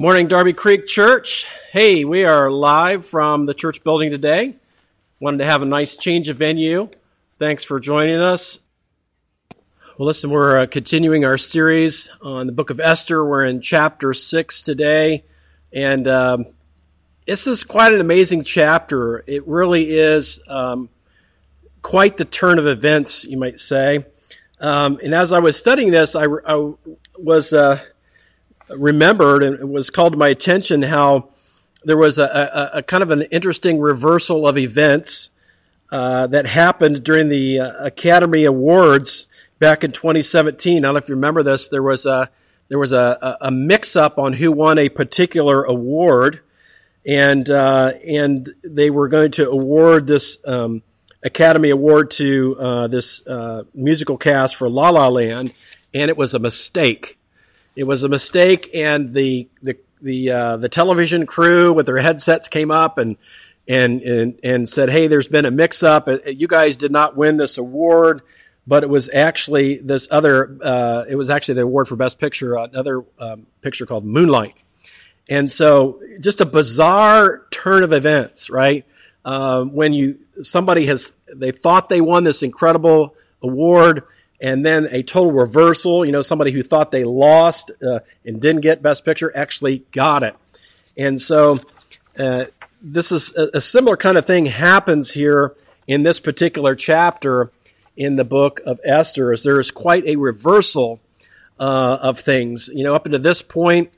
Morning, Darby Creek Church. Hey, we are live from the church building today. Wanted to have a nice change of venue. Thanks for joining us. Well, listen, we're uh, continuing our series on the book of Esther. We're in chapter six today, and um, this is quite an amazing chapter. It really is um, quite the turn of events, you might say. Um, and as I was studying this, I, I was. Uh, remembered and it was called to my attention how there was a, a, a kind of an interesting reversal of events uh, that happened during the uh, Academy Awards back in 2017. I don't know if you remember this. There was a there was a, a mix up on who won a particular award, and uh, and they were going to award this um, Academy Award to uh, this uh, musical cast for La La Land, and it was a mistake it was a mistake, and the the the uh, the television crew with their headsets came up and and and and said, "Hey, there's been a mix-up. Uh, you guys did not win this award." But it was actually this other. Uh, it was actually the award for best picture, another um, picture called Moonlight, and so just a bizarre turn of events, right? Um, when you somebody has they thought they won this incredible award, and then a total reversal. You know, somebody who thought they lost uh, and didn't get Best Picture actually got it. And so, uh, this is a, a, similar kind of thing happens here in this particular chapter in the book of Esther. As there is quite a reversal uh, of things. You know, up until this point,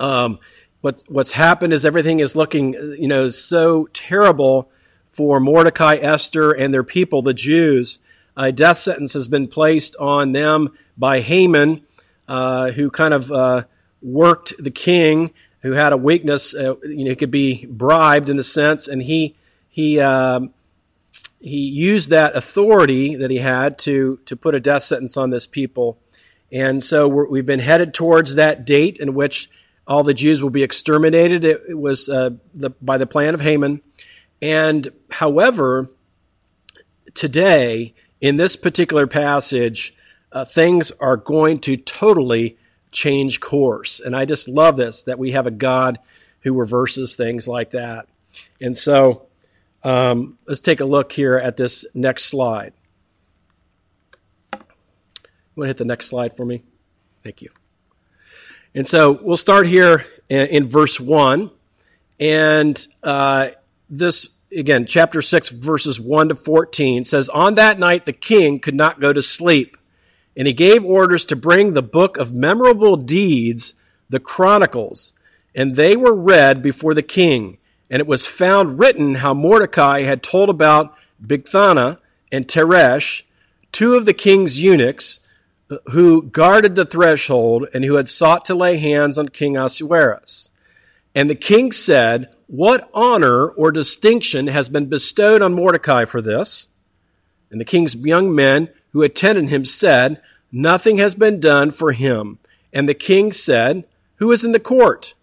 um, what's what's happened is everything is looking, you know, so terrible for Mordecai, Esther, and their people, the Jews a death sentence has been placed on them by Haman, uh, who kind of uh, worked the king, who had a weakness. Uh, you know, he could be bribed in a sense, and he he um, he used that authority that he had to to put a death sentence on this people. And so we have been headed towards that date in which all the Jews will be exterminated. It, it was uh, the, by the plan of Haman. And however, today in this particular passage, uh, things are going to totally change course. And I just love this that we have a God who reverses things like that. And so um, let's take a look here at this next slide. You want to hit the next slide for me? Thank you. And so we'll start here in, in verse 1. And uh, this again, chapter 6, verses 1 to 14 says, On that night the king could not go to sleep, and he gave orders to bring the book of memorable deeds, the Chronicles, and they were read before the king. And it was found written how Mordecai had told about Bigthana and Teresh, two of the king's eunuchs, uh, who guarded the threshold and who had sought to lay hands on King Ahasuerus. And the king said, what honor or distinction has been bestowed on Mordecai for this? And the king's young men who attended him said, Nothing has been done for him. And the king said, Who is in the court?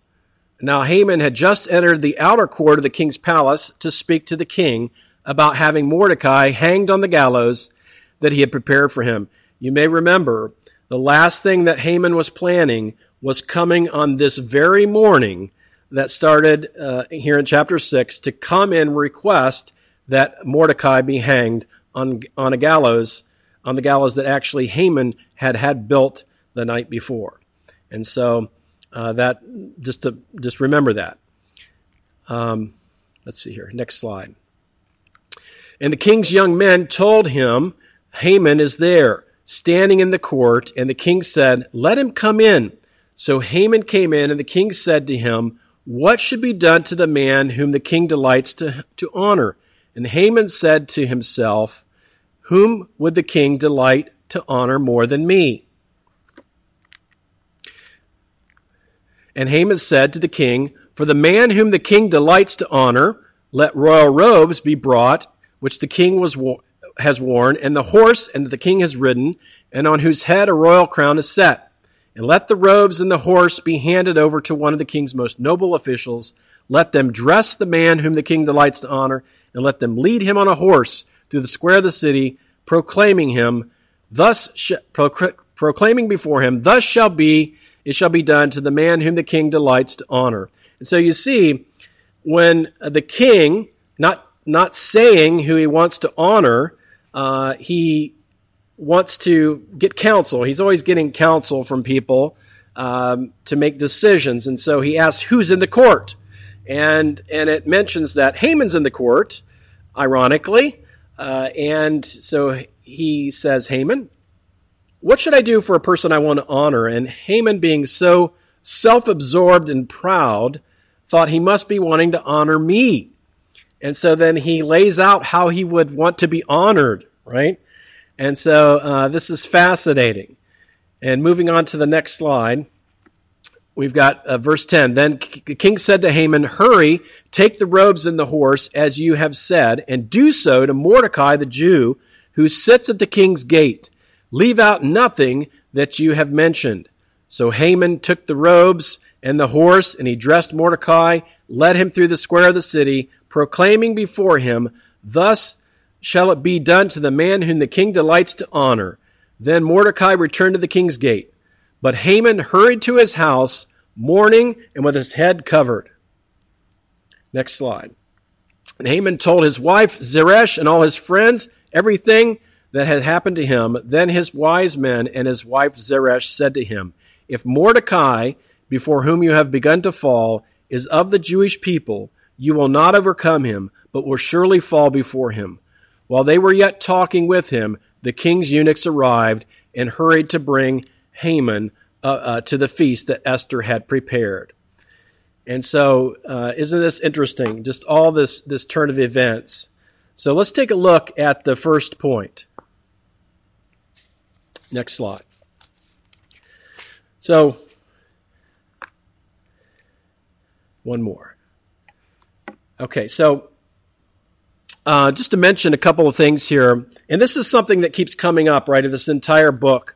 Now Haman had just entered the outer court of the king's palace to speak to the king about having Mordecai hanged on the gallows that he had prepared for him. You may remember the last thing that Haman was planning was coming on this very morning that started uh, here in chapter 6 to come and request that Mordecai be hanged on, on a gallows, on the gallows that actually Haman had had built the night before. And so uh, that, just to, just remember that. Um, let's see here. Next slide. And the king's young men told him, Haman is there, standing in the court. And the king said, Let him come in. So Haman came in, and the king said to him, what should be done to the man whom the king delights to, to honor? And Haman said to himself, Whom would the king delight to honor more than me? And Haman said to the king, For the man whom the king delights to honor, let royal robes be brought, which the king was, has worn, and the horse and the king has ridden, and on whose head a royal crown is set and let the robes and the horse be handed over to one of the king's most noble officials. Let them dress the man whom the king delights to honor, and let them lead him on a horse through the square of the city, proclaiming him, thus sh- proclaiming before him, thus shall be it shall be done to the man whom the king delights to honor. And so you see, when the king, not, not saying who he wants to honor, uh, he wants to get counsel. He's always getting counsel from people um, to make decisions. And so he asks, who's in the court? And, and it mentions that Haman's in the court, ironically. Uh, and so he says, Haman, what should I do for a person I want to honor? And Haman, being so self absorbed and proud, thought he must be wanting to honor me. And so then he lays out how he would want to be honored, right? And so uh, this is fascinating. And moving on to the next slide, we've got uh, verse 10. Then the king said to Haman, Hurry, take the robes and the horse, as you have said, and do so to Mordecai the Jew, who sits at the king's gate. Leave out nothing that you have mentioned. So Haman took the robes and the horse, and he dressed Mordecai, led him through the square of the city, proclaiming before him, Thus shall it be done to the man whom the king delights to honor. Then Mordecai returned to the king's gate. But Haman hurried to his house, mourning and with his head covered. Next slide. And Haman told his wife Zeresh and all his friends everything that had happened to him. Then his wise men and his wife Zeresh said to him, If Mordecai, before whom you have begun to fall, is of the Jewish people, you will not overcome him, but will surely fall before him. While they were yet talking with him, the king's eunuchs arrived and hurried to bring Haman uh, uh, to the feast that Esther had prepared. And so, uh, isn't this interesting? Just all this this turn of events. So let's take a look at the first point. Next slide. So, one more. Okay, so uh, just to mention a couple of things here, and this is something that keeps coming up, right, in this entire book,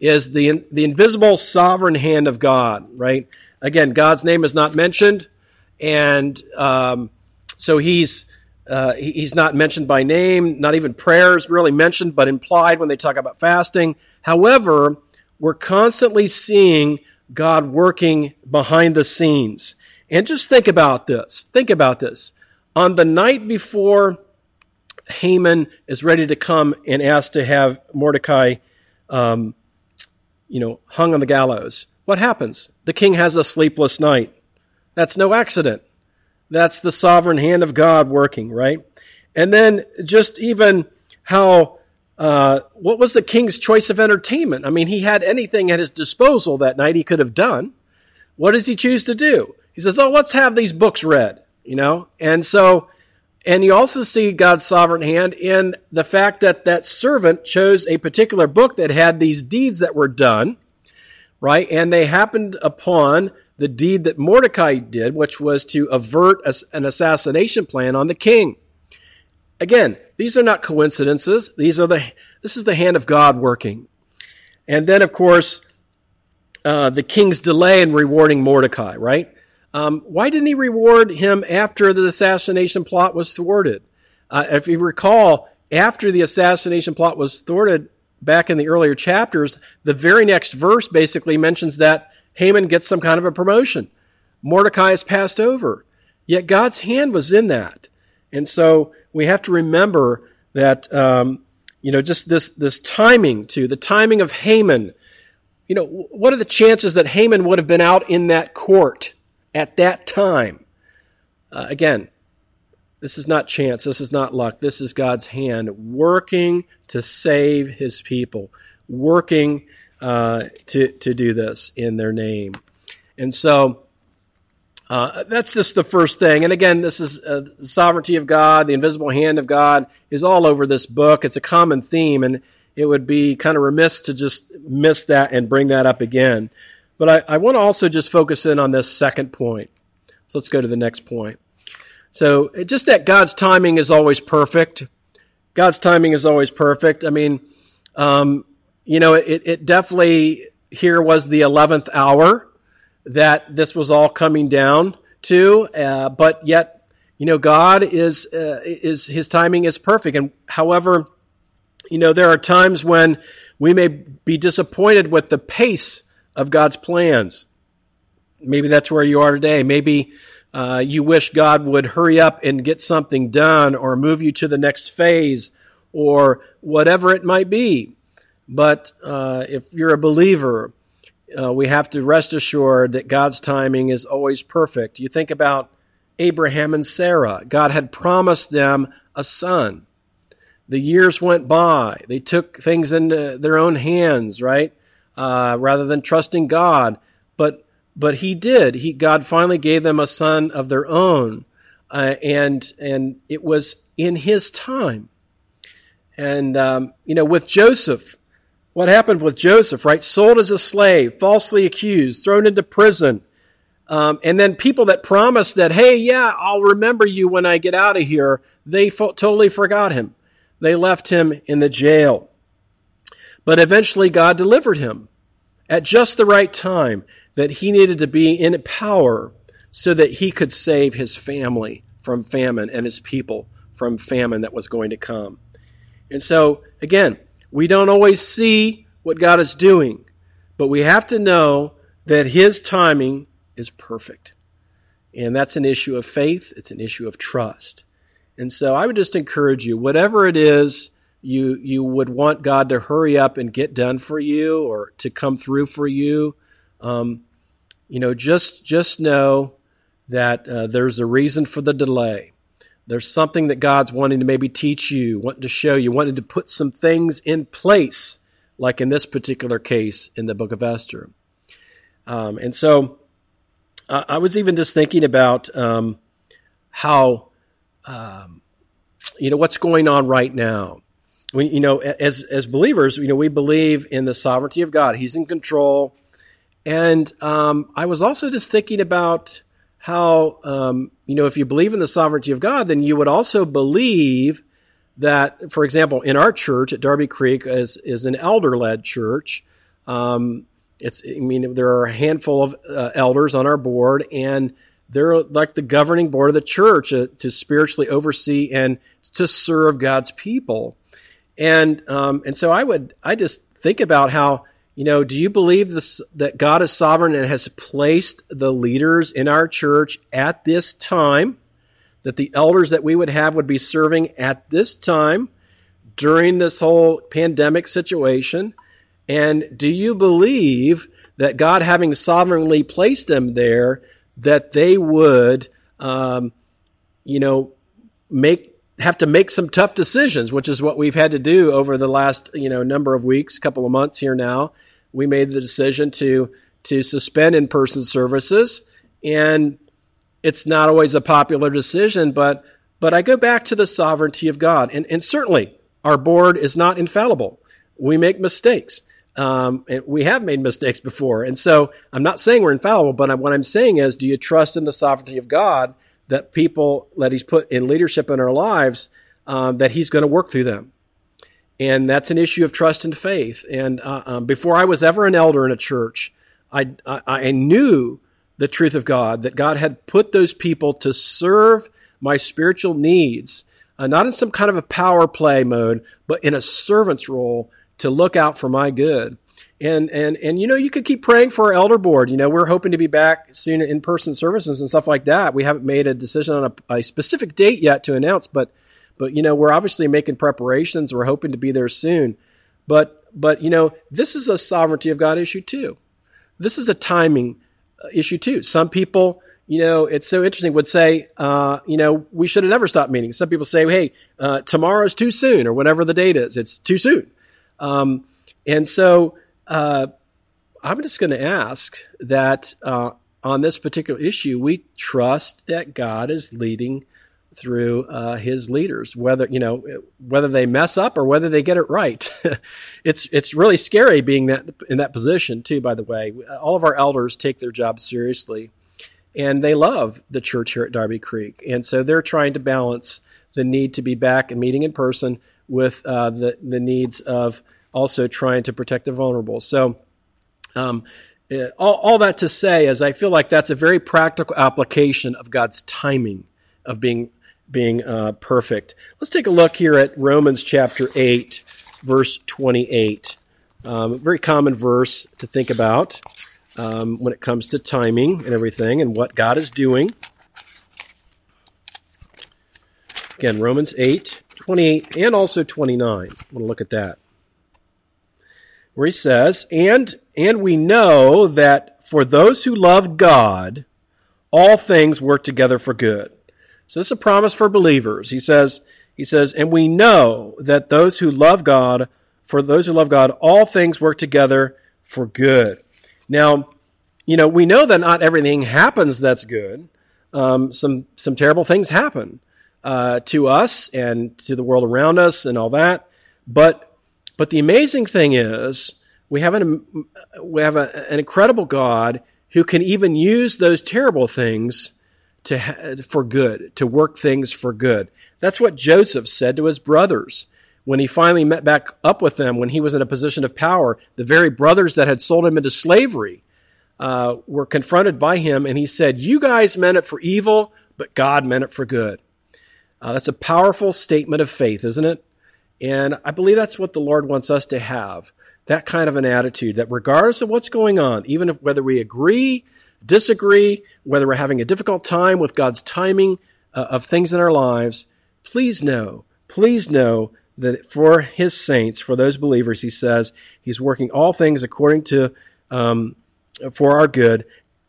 is the, the invisible sovereign hand of God, right? Again, God's name is not mentioned, and um, so he's uh, he's not mentioned by name, not even prayers really mentioned, but implied when they talk about fasting. However, we're constantly seeing God working behind the scenes. And just think about this. Think about this on the night before Haman is ready to come and ask to have Mordecai, um, you know, hung on the gallows, what happens? The king has a sleepless night. That's no accident. That's the sovereign hand of God working, right? And then just even how, uh, what was the king's choice of entertainment? I mean, he had anything at his disposal that night he could have done. What does he choose to do? He says, Oh, let's have these books read you know? And so, and you also see God's sovereign hand in the fact that that servant chose a particular book that had these deeds that were done, right? And they happened upon the deed that Mordecai did, which was to avert an assassination plan on the king. Again, these are not coincidences. These are the, this is the hand of God working. And then, of course, uh, the king's delay in rewarding Mordecai, right? Um, why didn't he reward him after the assassination plot was thwarted? Uh, if you recall, after the assassination plot was thwarted back in the earlier chapters, the very next verse basically mentions that Haman gets some kind of a promotion. Mordecai is passed over. Yet God's hand was in that. And so we have to remember that, um, you know, just this, this timing too, the timing of Haman. You know, what are the chances that Haman would have been out in that court? At that time. Uh, again, this is not chance. This is not luck. This is God's hand working to save his people, working uh, to, to do this in their name. And so uh, that's just the first thing. And again, this is uh, the sovereignty of God, the invisible hand of God is all over this book. It's a common theme, and it would be kind of remiss to just miss that and bring that up again. But I, I want to also just focus in on this second point. So let's go to the next point. So just that God's timing is always perfect. God's timing is always perfect. I mean, um, you know, it, it definitely here was the 11th hour that this was all coming down to, uh, but yet, you know, God is, uh, is, his timing is perfect. And however, you know, there are times when we may be disappointed with the pace of God's plans. Maybe that's where you are today. Maybe uh, you wish God would hurry up and get something done or move you to the next phase or whatever it might be. But uh, if you're a believer, uh, we have to rest assured that God's timing is always perfect. You think about Abraham and Sarah. God had promised them a son. The years went by. They took things into their own hands, right? Uh, rather than trusting God. But but He did. He God finally gave them a son of their own, uh, and and it was in His time. And um, you know, with Joseph, what happened with Joseph, right? Sold as a slave, falsely accused, thrown into prison. Um, and then people that promised that, hey, yeah, I'll remember you when I get out of here, they fo- totally forgot him. They left him in the jail. But eventually God delivered him at just the right time that he needed to be in power so that he could save his family from famine and his people from famine that was going to come. And so, again, we don't always see what God is doing, but we have to know that his timing is perfect. And that's an issue of faith, it's an issue of trust. And so I would just encourage you, whatever it is you you would want God to hurry up and get done for you or to come through for you, um, you know, just just know that uh, there's a reason for the delay. There's something that God's wanting to maybe teach you, wanting to show you, wanting to put some things in place, like in this particular case in the book of Esther. Um, and so I was even just thinking about um, how, um, you know, what's going on right now. We, you know, as as believers, you know, we believe in the sovereignty of God. He's in control. And um, I was also just thinking about how, um, you know, if you believe in the sovereignty of God, then you would also believe that, for example, in our church at Darby Creek is, is an elder led church. Um, it's, I mean, there are a handful of uh, elders on our board, and they're like the governing board of the church uh, to spiritually oversee and to serve God's people. And um, and so I would I just think about how you know, do you believe this, that God is sovereign and has placed the leaders in our church at this time? That the elders that we would have would be serving at this time during this whole pandemic situation? And do you believe that God, having sovereignly placed them there, that they would, um, you know, make have to make some tough decisions, which is what we've had to do over the last you know number of weeks, couple of months here now. We made the decision to to suspend in person services, and it's not always a popular decision, but but I go back to the sovereignty of God, and and certainly our board is not infallible. We make mistakes. Um, and we have made mistakes before, and so I'm not saying we're infallible, but what I'm saying is, do you trust in the sovereignty of God that people that He's put in leadership in our lives, um, that He's going to work through them. And that's an issue of trust and faith. And uh, um, before I was ever an elder in a church, I, I, I knew the truth of God, that God had put those people to serve my spiritual needs, uh, not in some kind of a power play mode, but in a servant's role to look out for my good. And, and, and, you know, you could keep praying for our elder board. You know, we're hoping to be back soon in person services and stuff like that. We haven't made a decision on a, a, specific date yet to announce, but, but, you know, we're obviously making preparations. We're hoping to be there soon. But, but, you know, this is a sovereignty of God issue too. This is a timing uh, issue too. Some people, you know, it's so interesting, would say, uh, you know, we should have never stopped meeting. Some people say, hey, uh, tomorrow's too soon or whatever the date is. It's too soon. Um, and so, uh, I'm just going to ask that uh, on this particular issue, we trust that God is leading through uh, His leaders, whether you know whether they mess up or whether they get it right. it's it's really scary being that in that position too. By the way, all of our elders take their job seriously, and they love the church here at Darby Creek, and so they're trying to balance the need to be back and meeting in person with uh, the the needs of also trying to protect the vulnerable. So, um, uh, all, all, that to say is, I feel like that's a very practical application of God's timing of being being uh, perfect. Let's take a look here at Romans chapter eight, verse twenty eight. Um, very common verse to think about um, when it comes to timing and everything and what God is doing. Again, Romans 8, 28, and also 29. I want to look at that. Where he says, and, and we know that for those who love God, all things work together for good. So this is a promise for believers. He says, he says, and we know that those who love God, for those who love God, all things work together for good. Now, you know, we know that not everything happens that's good. Um, some some terrible things happen uh, to us and to the world around us and all that. But but the amazing thing is we have an we have a, an incredible God who can even use those terrible things to for good to work things for good. That's what Joseph said to his brothers when he finally met back up with them when he was in a position of power. The very brothers that had sold him into slavery uh, were confronted by him, and he said, "You guys meant it for evil, but God meant it for good." Uh, that's a powerful statement of faith, isn't it? And I believe that's what the Lord wants us to have that kind of an attitude that regardless of what's going on, even if, whether we agree, disagree, whether we're having a difficult time with God's timing uh, of things in our lives, please know, please know that for his saints, for those believers, he says he's working all things according to, um, for our good,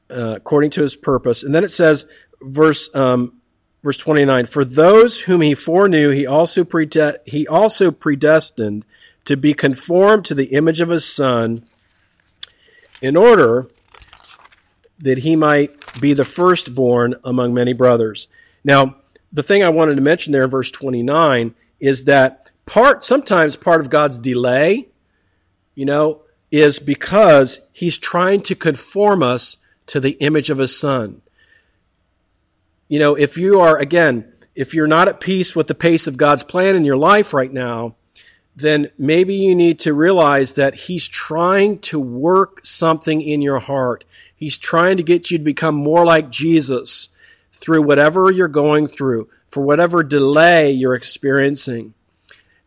uh, according to his purpose. And then it says, verse, um, verse 29, for those whom he foreknew, he also, prede- he also predestined to be conformed to the image of his son in order that he might be the firstborn among many brothers. Now, the thing I wanted to mention there, in verse 29, is that part, sometimes part of God's delay, you know, is because he's trying to conform us to the image of his son. You know, if you are, again, if you're not at peace with the pace of God's plan in your life right now, then maybe you need to realize that he's trying to work something in your heart. He's trying to get you to become more like Jesus through whatever you're going through, for whatever delay you're experiencing.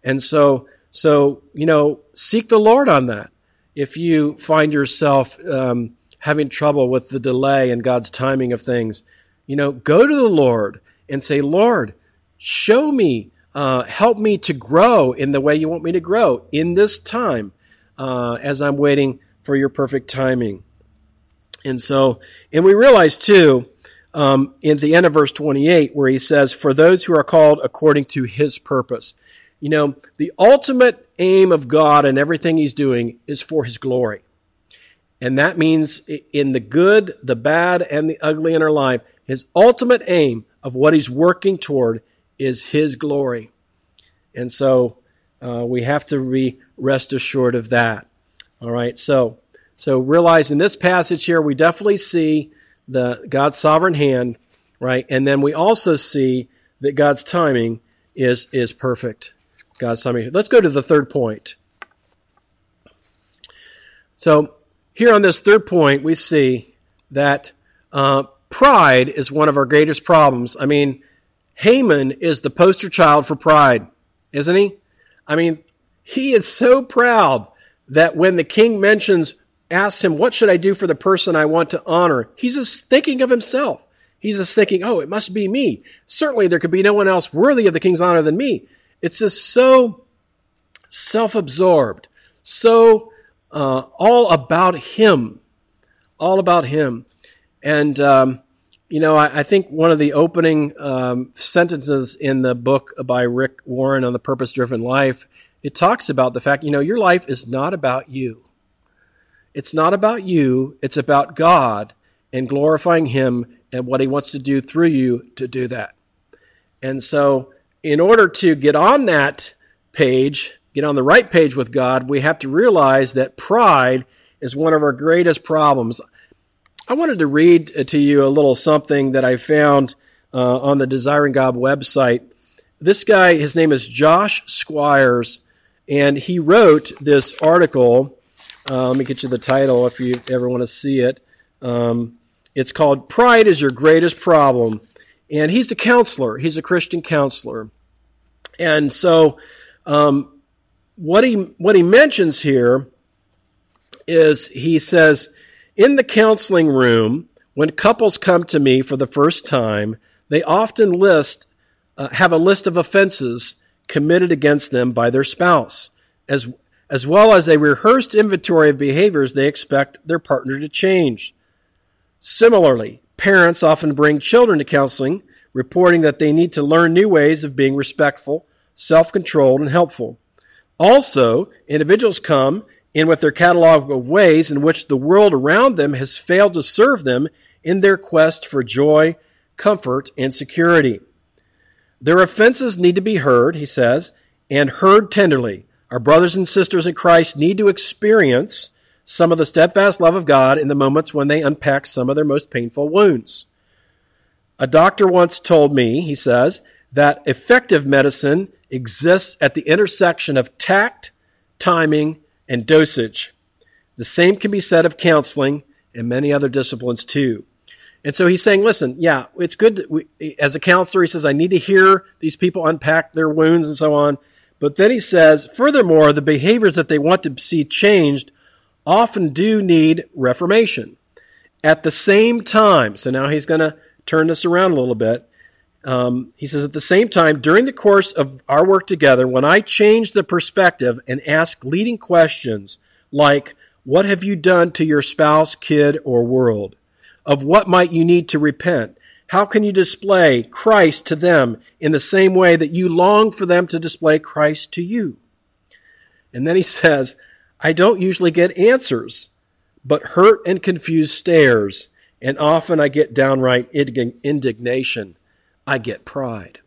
And so, so, you know, seek the Lord on that. If you find yourself um, having trouble with the delay and God's timing of things, you know, go to the Lord and say, Lord, show me uh, help me to grow in the way you want me to grow in this time uh, as I'm waiting for your perfect timing. And so, and we realize too, um, in the end of verse 28, where he says, For those who are called according to his purpose. You know, the ultimate aim of God and everything he's doing is for his glory. And that means in the good, the bad, and the ugly in our life, his ultimate aim of what he's working toward is His glory. And so uh, we have to be rest assured of that. All right. So, so realize in this passage here, we definitely see the God's sovereign hand, right? And then we also see that God's timing is, is perfect. God's timing. Let's go to the third point. So here on this third point, we see that uh, pride is one of our greatest problems. I mean, Haman is the poster child for pride, isn't he? I mean, he is so proud that when the king mentions, asks him, What should I do for the person I want to honor? He's just thinking of himself. He's just thinking, Oh, it must be me. Certainly there could be no one else worthy of the king's honor than me. It's just so self absorbed, so uh, all about him, all about him. And, um, you know, I, I, think one of the opening um, sentences in the book by Rick Warren on the purpose driven life, it talks about the fact, you know, your life is not about you. It's not about you, it's about God and glorifying Him and what He wants to do through you to do that. And so, in order to get on that page, get on the right page with God, we have to realize that pride is one of our greatest problems. I wanted to read to you a little something that I found uh, on the Desiring God website. This guy, his name is Josh Squires, and he wrote this article. Uh, let me get you the title if you ever want to see it. Um, it's called Pride is Your Greatest Problem. And he's a counselor, he's a Christian counselor. And so, um, what he what he mentions here is he says, in the counseling room, when couples come to me for the first time, they often list, uh, have a list of offenses committed against them by their spouse, as, as well as a rehearsed inventory of behaviors they expect their partner to change. Similarly, parents often bring children to counseling, reporting that they need to learn new ways of being respectful, self controlled, and helpful. Also, individuals come in with their catalog of ways in which the world around them has failed to serve them in their quest for joy, comfort, and security. Their offenses need to be heard, he says, and heard tenderly. Our brothers and sisters in Christ need to experience some of the steadfast love of God in the moments when they unpack some of their most painful wounds. A doctor once told me, he says, that effective medicine exists at the intersection of tact, timing, and dosage. The same can be said of counseling and many other disciplines too. And so he's saying, listen, yeah, it's good. We, as a counselor, he says, I need to hear these people unpack their wounds and so on. But then he says, furthermore, the behaviors that they want to see changed often do need reformation. At the same time, so now he's going to turn this around a little bit. Um, he says, at the same time, during the course of our work together, when I change the perspective and ask leading questions like, what have you done to your spouse, kid, or world? Of what might you need to repent? How can you display Christ to them in the same way that you long for them to display Christ to you? And then he says, I don't usually get answers, but hurt and confused stares, and often I get downright indignation I get pride.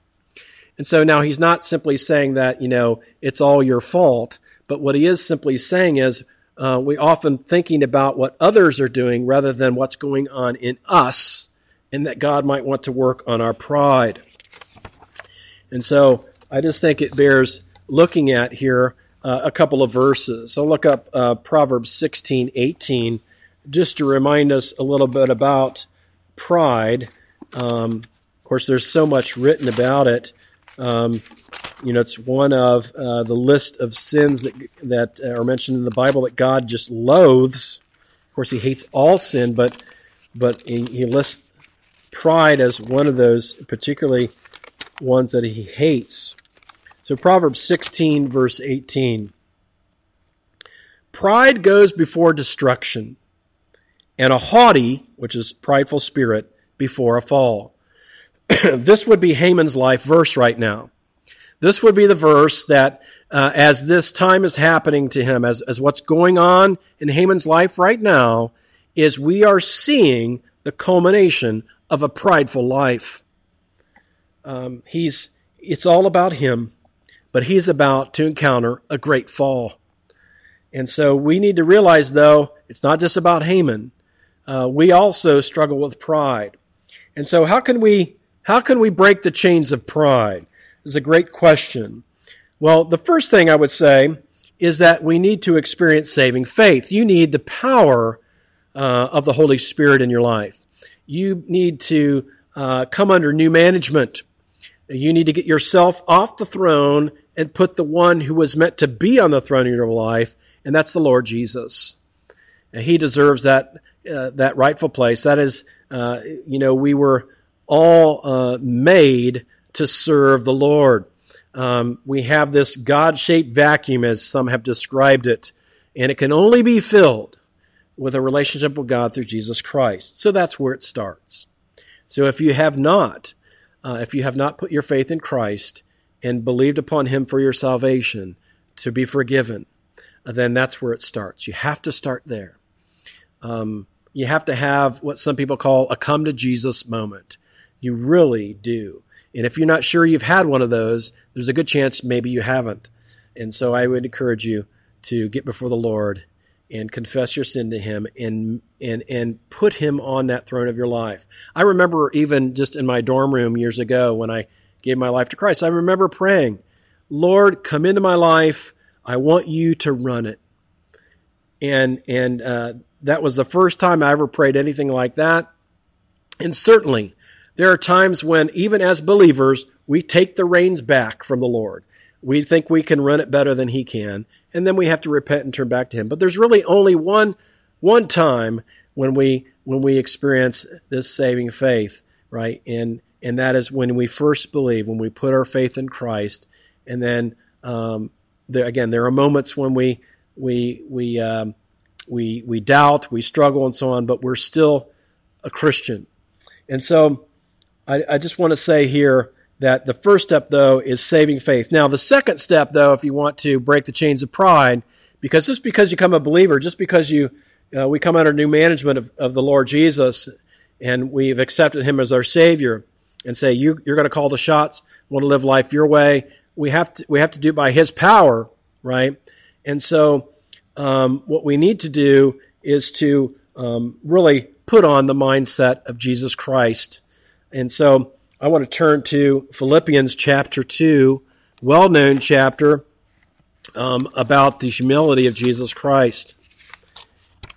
And so now he's not simply saying that, you know, it's all your fault, but what he is simply saying is uh, we often thinking about what others are doing rather than what's going on in us, and that God might want to work on our pride. And so I just think it bears looking at here uh, a couple of verses. So look up uh, Proverbs 16, 18, just to remind us a little bit about pride. Um, course, there's so much written about it. Um, you know, it's one of uh, the list of sins that that are mentioned in the Bible that God just loathes. Of course, He hates all sin, but but he, he lists pride as one of those, particularly ones that He hates. So, Proverbs 16, verse 18. Pride goes before destruction, and a haughty, which is prideful spirit, before a fall. this would be Haman's life verse right now. This would be the verse that, uh, as this time is happening to him, as, as what's going on in Haman's life right now, is we are seeing the culmination of a prideful life. Um, he's, it's all about him, but he's about to encounter a great fall. And so we need to realize, though, it's not just about Haman. Uh, we also struggle with pride. And so, how can we how can we break the chains of pride? Is a great question. Well, the first thing I would say is that we need to experience saving faith. You need the power uh, of the Holy Spirit in your life. You need to uh, come under new management. You need to get yourself off the throne and put the one who was meant to be on the throne of your life, and that's the Lord Jesus. And he deserves that uh, that rightful place. That is, uh, you know, we were all uh, made to serve the Lord. Um, we have this God shaped vacuum, as some have described it, and it can only be filled with a relationship with God through Jesus Christ. So that's where it starts. So if you have not, uh, if you have not put your faith in Christ and believed upon Him for your salvation to be forgiven, then that's where it starts. You have to start there. Um, you have to have what some people call a come to Jesus moment. You really do. And if you're not sure you've had one of those, there's a good chance maybe you haven't. And so I would encourage you to get before the Lord and confess your sin to him and and and put him on that throne of your life. I remember even just in my dorm room years ago when I gave my life to Christ, I remember praying, "Lord, come into my life. I want you to run it." And and uh, that was the first time I ever prayed anything like that. And certainly there are times when, even as believers, we take the reins back from the Lord. we think we can run it better than he can, and then we have to repent and turn back to him. But there's really only one one time when we when we experience this saving faith, right? And and that is when we first believe, when we put our faith in Christ, and then um, there again, there are moments when we we we um, we we doubt, we struggle, and so on, but we're still a Christian. And so, I, I just want to say here that the first step, though, is saving faith. Now, the second step, though, if you want to break the chains of pride, because just because you become a believer, just because you uh, we come under new management of, of the Lord Jesus and we've accepted him as our Savior and say, you, you're going to call the shots, want to live life your way. We have to, we have to do it by his power, right? And so, um, what we need to do is to um, really put on the mindset of Jesus Christ. And so, I want to turn to Philippians chapter 2, well known chapter um, about the humility of Jesus Christ.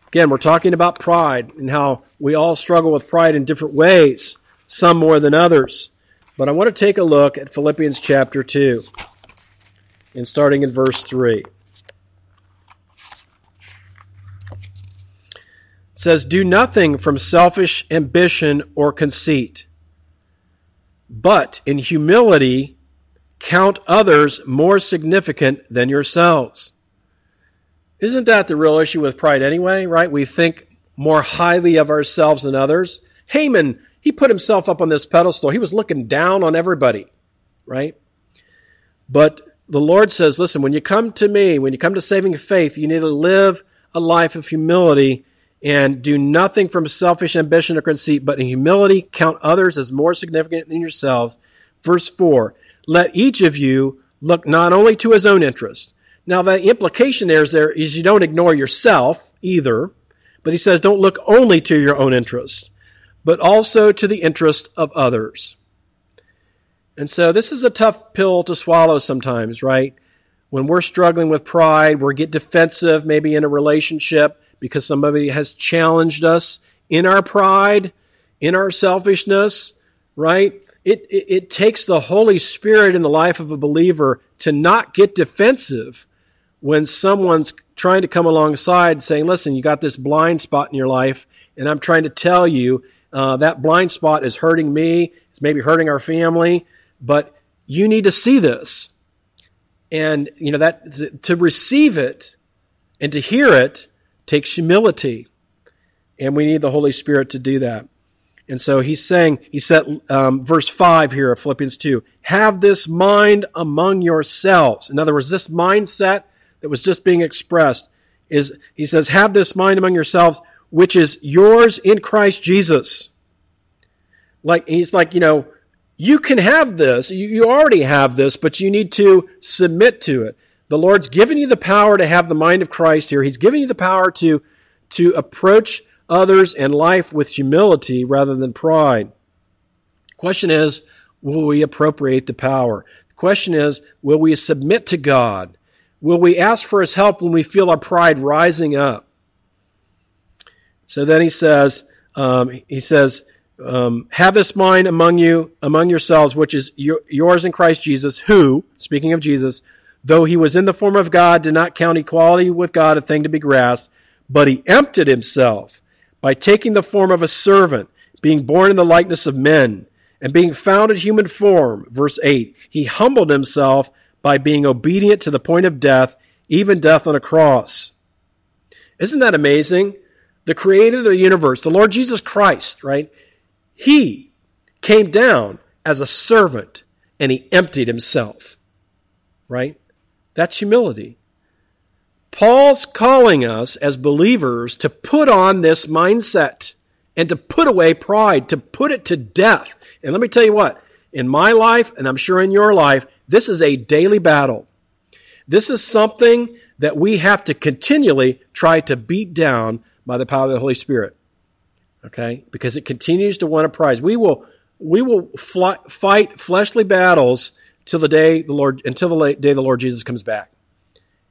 Again, we're talking about pride and how we all struggle with pride in different ways, some more than others. But I want to take a look at Philippians chapter 2 and starting in verse 3. It says, Do nothing from selfish ambition or conceit, but in humility count others more significant than yourselves. Isn't that the real issue with pride anyway, right? We think more highly of ourselves than others. Haman, he put himself up on this pedestal. He was looking down on everybody, right? But the Lord says, listen, when you come to me, when you come to saving faith, you need to live a life of humility and do nothing from selfish ambition or conceit, but in humility count others as more significant than yourselves. Verse 4 Let each of you look not only to his own interest, now, the implication there is, there is you don't ignore yourself either, but he says don't look only to your own interest, but also to the interest of others. And so this is a tough pill to swallow sometimes, right? When we're struggling with pride, we get defensive maybe in a relationship because somebody has challenged us in our pride, in our selfishness, right? It, it, it takes the Holy Spirit in the life of a believer to not get defensive when someone's trying to come alongside saying, listen, you got this blind spot in your life, and I'm trying to tell you uh, that blind spot is hurting me, it's maybe hurting our family, but you need to see this. And, you know, that to receive it and to hear it takes humility. And we need the Holy Spirit to do that. And so he's saying, he said, um, verse 5 here of Philippians 2, have this mind among yourselves. In other words, this mindset that was just being expressed is he says, Have this mind among yourselves, which is yours in Christ Jesus. Like he's like, you know, you can have this, you, you already have this, but you need to submit to it. The Lord's given you the power to have the mind of Christ here. He's given you the power to, to approach others and life with humility rather than pride. Question is, will we appropriate the power? The question is, will we submit to God? Will we ask for his help when we feel our pride rising up? So then he says, um, he says, um, have this mind among you, among yourselves, which is yours in Christ Jesus, who, speaking of Jesus, though he was in the form of God, did not count equality with God a thing to be grasped, but he emptied himself by taking the form of a servant, being born in the likeness of men, and being found in human form, verse 8, he humbled himself by being obedient to the point of death, even death on a cross. Isn't that amazing? The creator of the universe, the Lord Jesus Christ, right? He came down as a servant and he emptied himself, right? That's humility. Paul's calling us as believers to put on this mindset and to put away pride, to put it to death. And let me tell you what, in my life, and I'm sure in your life, this is a daily battle. This is something that we have to continually try to beat down by the power of the Holy Spirit. Okay? Because it continues to win a prize. We will, we will fly, fight fleshly battles till the day the Lord, until the day the Lord Jesus comes back.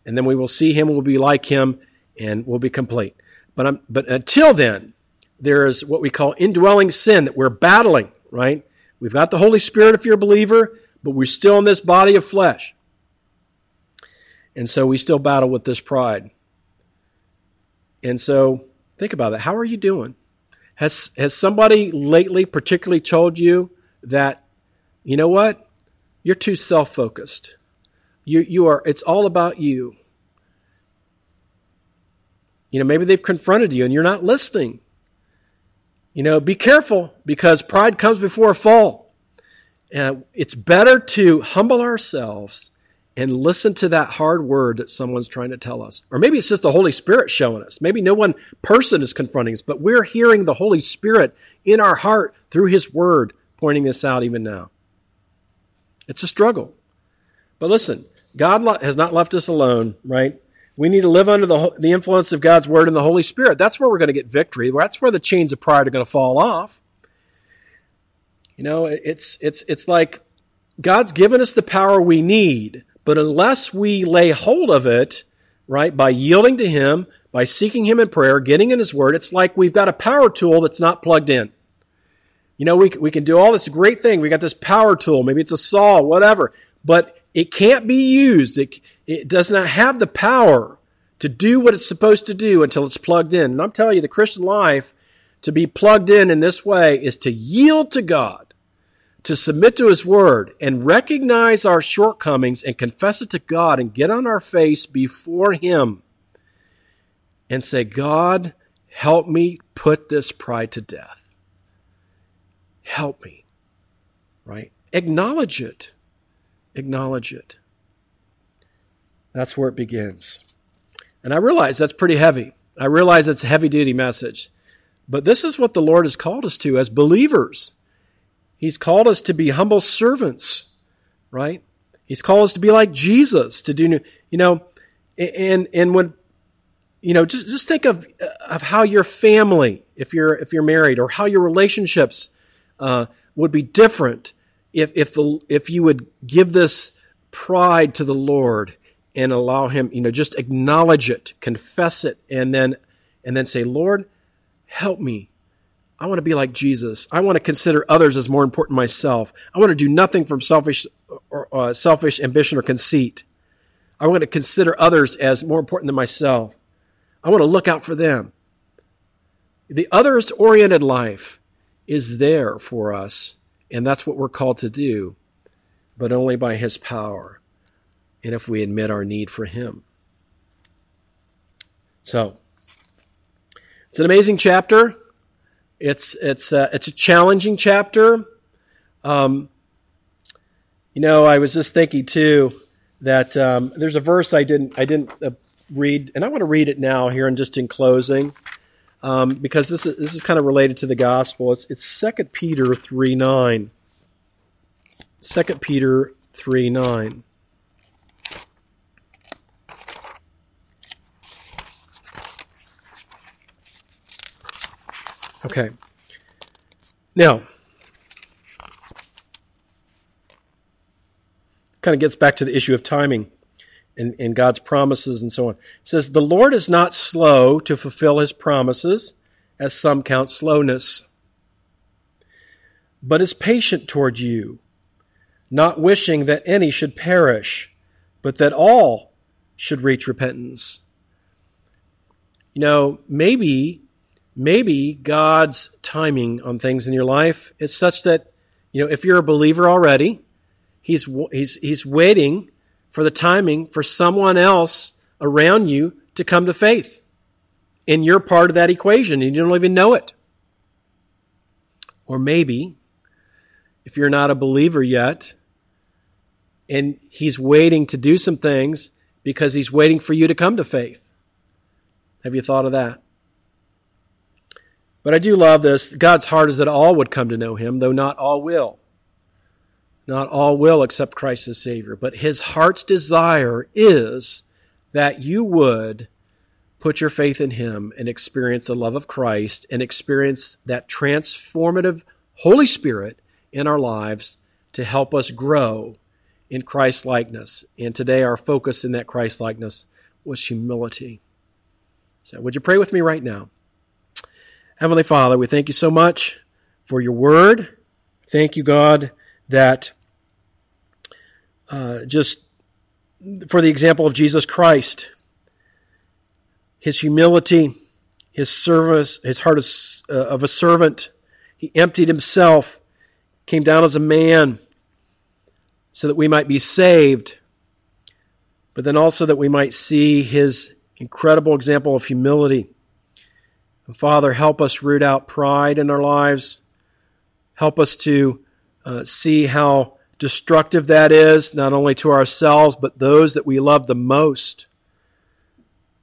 And then we will see him, we'll be like him, and we'll be complete. But, I'm, but until then, there is what we call indwelling sin that we're battling, right? We've got the Holy Spirit if you're a believer, but we're still in this body of flesh. And so we still battle with this pride. And so think about it. How are you doing? Has, has somebody lately particularly told you that, you know what? You're too self focused. You, you are, it's all about you. You know, maybe they've confronted you and you're not listening. You know, be careful because pride comes before a fall. Uh, it's better to humble ourselves and listen to that hard word that someone's trying to tell us. Or maybe it's just the Holy Spirit showing us. Maybe no one person is confronting us, but we're hearing the Holy Spirit in our heart through His word pointing this out even now. It's a struggle. But listen, God has not left us alone, right? We need to live under the, the influence of God's word and the Holy Spirit. That's where we're going to get victory. That's where the chains of pride are going to fall off. You know, it's, it's, it's like God's given us the power we need but unless we lay hold of it, right, by yielding to Him, by seeking Him in prayer, getting in His Word, it's like we've got a power tool that's not plugged in. You know, we, we can do all this great thing. We got this power tool. Maybe it's a saw, whatever, but it can't be used. It, it does not have the power to do what it's supposed to do until it's plugged in. And I'm telling you, the Christian life, to be plugged in in this way is to yield to God to submit to His Word and recognize our shortcomings and confess it to God and get on our face before Him and say, God, help me put this pride to death. Help me. Right? Acknowledge it. Acknowledge it. That's where it begins. And I realize that's pretty heavy. I realize it's a heavy duty message. But this is what the Lord has called us to as believers. He's called us to be humble servants, right? He's called us to be like Jesus, to do, you know, and, and when, you know, just, just think of, of how your family, if you're, if you're married, or how your relationships, uh, would be different if, if the, if you would give this pride to the Lord and allow him, you know, just acknowledge it, confess it, and then, and then say, Lord, help me I want to be like Jesus. I want to consider others as more important than myself. I want to do nothing from selfish, or, uh, selfish ambition or conceit. I want to consider others as more important than myself. I want to look out for them. The others oriented life is there for us, and that's what we're called to do, but only by His power and if we admit our need for Him. So, it's an amazing chapter. It's it's uh, it's a challenging chapter. Um, you know, I was just thinking too that um, there's a verse I didn't I didn't uh, read, and I want to read it now here and just in closing um, because this is this is kind of related to the gospel. It's it's Second Peter three nine. Second Peter three nine. Okay. Now, kind of gets back to the issue of timing and, and God's promises and so on. It says, The Lord is not slow to fulfill his promises, as some count slowness, but is patient toward you, not wishing that any should perish, but that all should reach repentance. You know, maybe maybe God's timing on things in your life is such that, you know, if you're a believer already, he's, he's, he's waiting for the timing for someone else around you to come to faith. And you're part of that equation and you don't even know it. Or maybe, if you're not a believer yet, and he's waiting to do some things because he's waiting for you to come to faith. Have you thought of that? But I do love this. God's heart is that all would come to know him, though not all will. Not all will accept Christ as Savior. But his heart's desire is that you would put your faith in him and experience the love of Christ and experience that transformative Holy Spirit in our lives to help us grow in Christ likeness. And today our focus in that Christ likeness was humility. So would you pray with me right now? Heavenly Father, we thank you so much for your word. Thank you, God, that uh, just for the example of Jesus Christ, his humility, his service, his heart of a servant. He emptied himself, came down as a man so that we might be saved, but then also that we might see his incredible example of humility. And Father, help us root out pride in our lives. Help us to uh, see how destructive that is, not only to ourselves, but those that we love the most.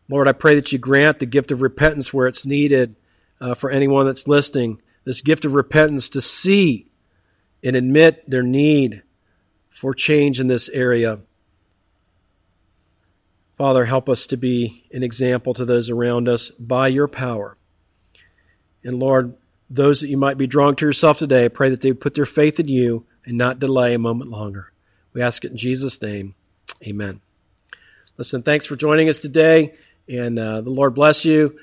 Lord, I pray that you grant the gift of repentance where it's needed uh, for anyone that's listening. This gift of repentance to see and admit their need for change in this area. Father, help us to be an example to those around us by your power. And Lord, those that you might be drawing to yourself today, I pray that they put their faith in you and not delay a moment longer. We ask it in Jesus' name. Amen. Listen, thanks for joining us today, and uh, the Lord bless you.